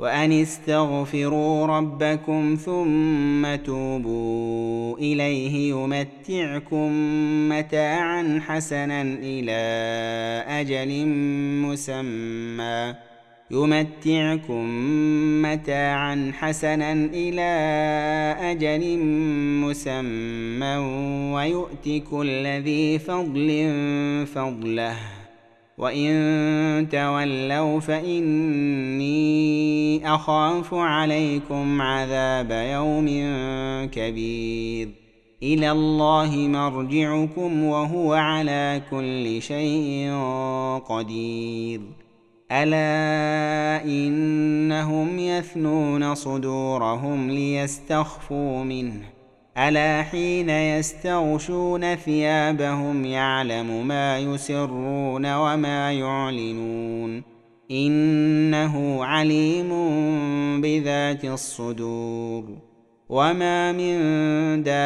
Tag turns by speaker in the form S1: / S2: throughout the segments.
S1: وأن استغفروا ربكم ثم توبوا إليه يمتعكم متاعا حسنا إلى أجل مسمى. يمتعكم متاعا حسنا إلى أجل مسمى. ويؤت كل ذي فضل فضله. وان تولوا فاني اخاف عليكم عذاب يوم كبير إلى الله مرجعكم وهو على كل شيء قدير الا انهم يثنون صدورهم ليستخفوا منه ألا حين يستغشون ثيابهم يعلم ما يسرون وما يعلنون إنه عليم بذات الصدور وما من دابة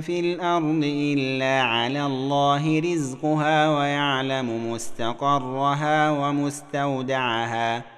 S1: في الأرض إلا على الله رزقها ويعلم مستقرها ومستودعها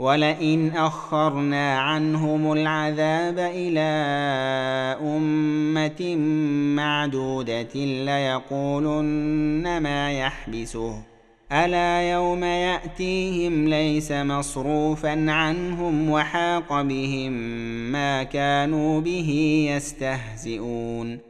S1: ولئن أخرنا عنهم العذاب إلى أمة معدودة ليقولن ما يحبسه. ألا يوم يأتيهم ليس مصروفا عنهم وحاق بهم ما كانوا به يستهزئون.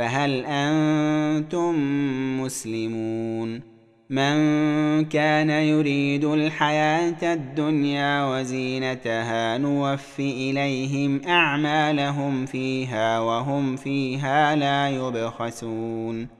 S1: فهل أنتم مسلمون؟ من كان يريد الحياة الدنيا وزينتها نوف إليهم أعمالهم فيها وهم فيها لا يبخسون.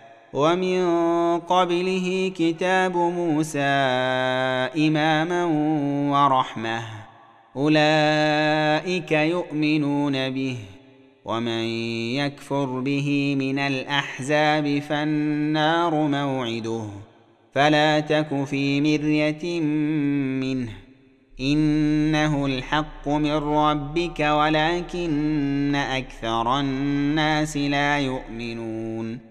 S1: ومن قبله كتاب موسى إماما ورحمة. أولئك يؤمنون به ومن يكفر به من الأحزاب فالنار موعده. فلا تك في مرية منه. إنه الحق من ربك ولكن أكثر الناس لا يؤمنون.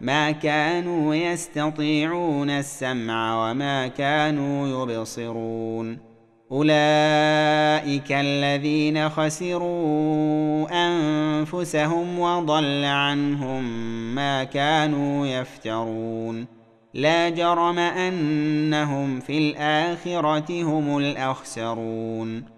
S1: ما كانوا يستطيعون السمع وما كانوا يبصرون. أولئك الذين خسروا أنفسهم وضل عنهم ما كانوا يفترون. لا جرم أنهم في الآخرة هم الأخسرون.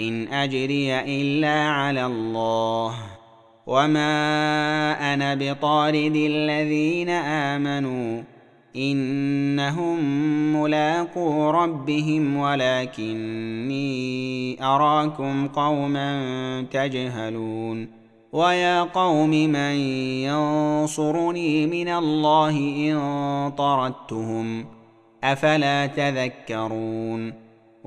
S1: إن أجري إلا على الله. وما أنا بطارد الذين آمنوا. إنهم ملاقو ربهم ولكني أراكم قوما تجهلون. ويا قوم من ينصرني من الله إن طردتهم؟ أفلا تذكرون؟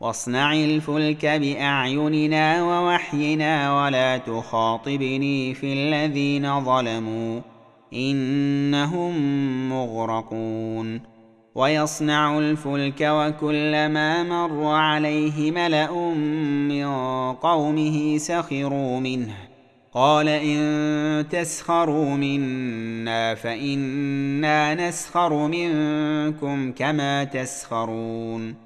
S1: واصنع الفلك بأعيننا ووحينا ولا تخاطبني في الذين ظلموا إنهم مغرقون. ويصنع الفلك وكلما مر عليه ملأ من قومه سخروا منه. قال إن تسخروا منا فإنا نسخر منكم كما تسخرون.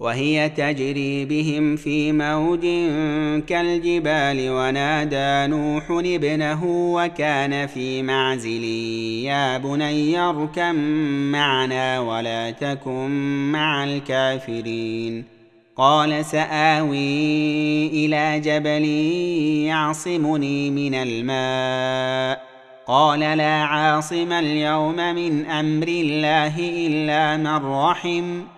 S1: وهي تجري بهم في موج كالجبال ونادى نوح ابنه وكان في معزل يا بني اركم معنا ولا تكن مع الكافرين. قال سآوي إلى جبل يعصمني من الماء. قال لا عاصم اليوم من أمر الله إلا من رحم.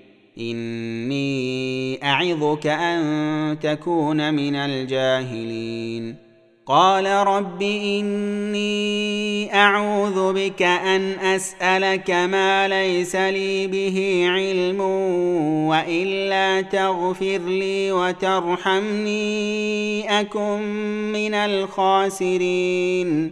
S1: إني أعظك أن تكون من الجاهلين. قال رب إني أعوذ بك أن أسألك ما ليس لي به علم وإلا تغفر لي وترحمني أكن من الخاسرين.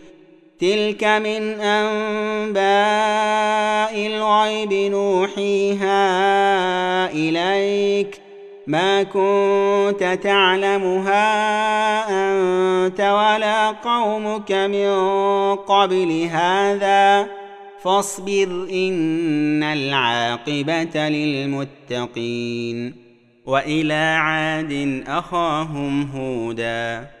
S1: تلك من انباء الغيب نوحيها اليك ما كنت تعلمها انت ولا قومك من قبل هذا فاصبر ان العاقبه للمتقين والى عاد اخاهم هودا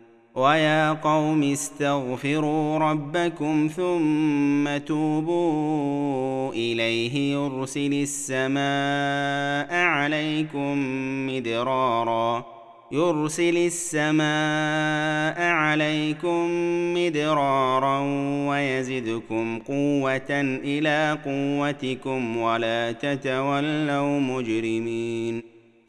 S1: ويا قوم استغفروا ربكم ثم توبوا إليه يرسل السماء عليكم مدرارا. يرسل السماء عليكم مدرارا ويزدكم قوة إلى قوتكم ولا تتولوا مجرمين.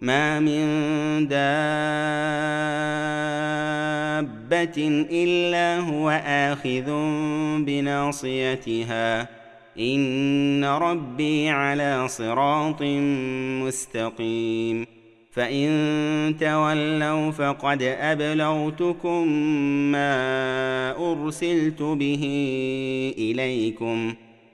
S1: ما من دابه الا هو اخذ بناصيتها ان ربي على صراط مستقيم فان تولوا فقد ابلغتكم ما ارسلت به اليكم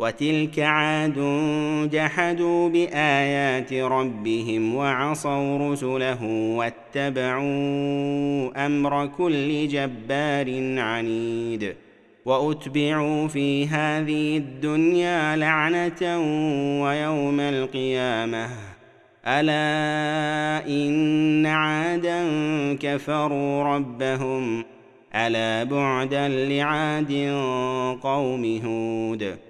S1: وتلك عاد جحدوا بآيات ربهم وعصوا رسله واتبعوا أمر كل جبار عنيد وأتبعوا في هذه الدنيا لعنة ويوم القيامة. ألا إن عادا كفروا ربهم. ألا بعدا لعاد قوم هود.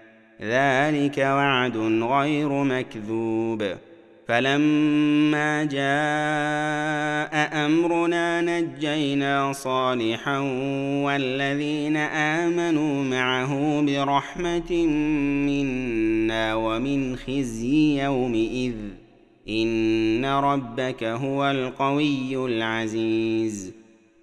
S1: ذلك وعد غير مكذوب. فلما جاء أمرنا نجينا صالحا والذين آمنوا معه برحمة منا ومن خزي يومئذ. إن ربك هو القوي العزيز.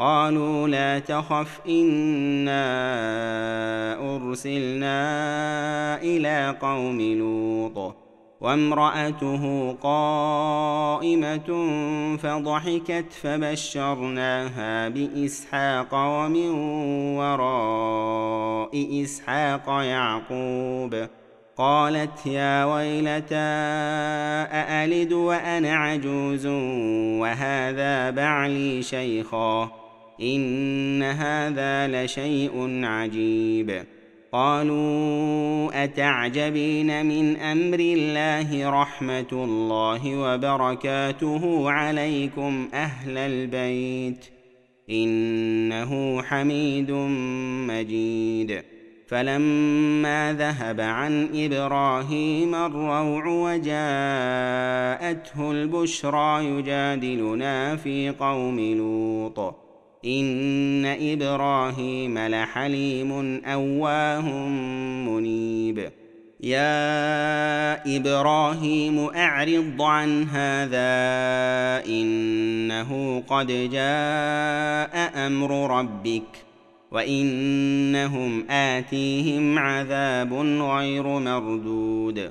S1: قالوا لا تخف إنا أرسلنا إلى قوم لوط. وامرأته قائمة فضحكت فبشرناها بإسحاق ومن وراء إسحاق يعقوب. قالت يا ويلتى أألد وأنا عجوز وهذا بعلي شيخا؟ إن هذا لشيء عجيب. قالوا أتعجبين من أمر الله رحمة الله وبركاته عليكم أهل البيت. إنه حميد مجيد. فلما ذهب عن إبراهيم الروع وجاءته البشرى يجادلنا في قوم لوط. ان إبراهيم لحليم اواه منيب. يا إبراهيم اعرض عن هذا انه قد جاء أمر ربك وانهم اتيهم عذاب غير مردود.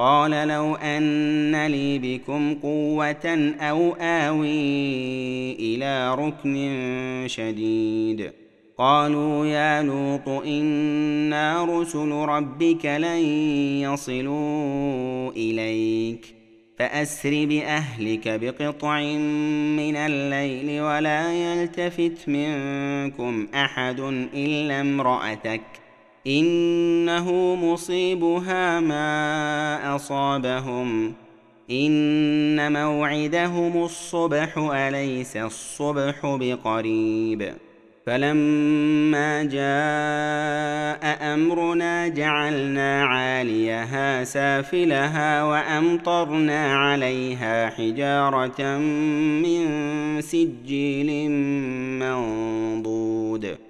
S1: قال لو أن لي بكم قوة أو آوي إلى ركن شديد. قالوا يا لوط إنا رسل ربك لن يصلوا إليك. فأسر بأهلك بقطع من الليل ولا يلتفت منكم أحد إلا امرأتك. إنه مصيبها ما أصابهم. إن موعدهم الصبح أليس الصبح بقريب. فلما جاء أمرنا جعلنا عاليها سافلها وأمطرنا عليها حجارة من سجيل منضود.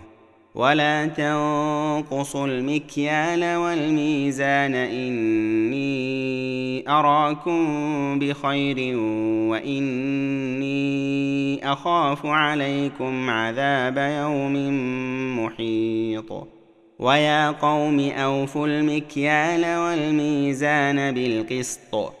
S1: ولا تنقصوا المكيال والميزان اني اراكم بخير واني اخاف عليكم عذاب يوم محيط ويا قوم اوفوا المكيال والميزان بالقسط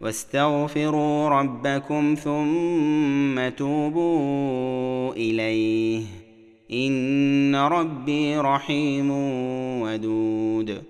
S1: واستغفروا ربكم ثم توبوا إليه. إن ربي رحيم ودود.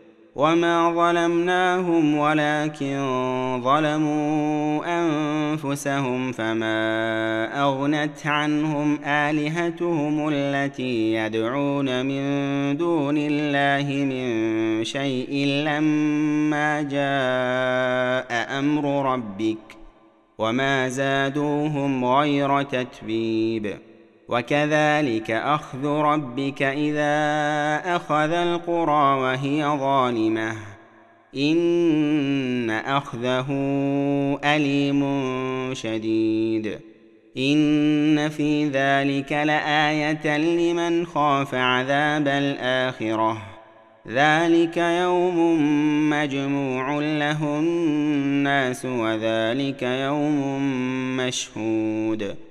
S1: وما ظلمناهم ولكن ظلموا انفسهم فما اغنت عنهم الهتهم التي يدعون من دون الله من شيء لما جاء أمر ربك وما زادوهم غير تتبيب وكذلك أخذ ربك إذا أخذ القرى وهي ظالمة. إن أخذه أليم شديد. إن في ذلك لآية لمن خاف عذاب الآخرة. ذلك يوم مجموع له الناس وذلك يوم مشهود.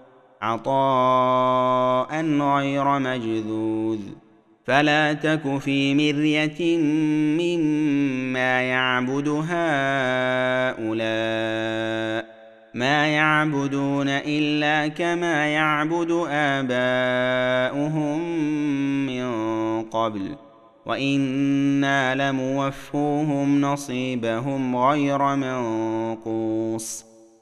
S1: عطاء غير مجذوذ. فلا تك في مرية مما يعبد هؤلاء. ما يعبدون إلا كما يعبد آباؤهم من قبل. وإنا لموفوهم نصيبهم غير منقوص.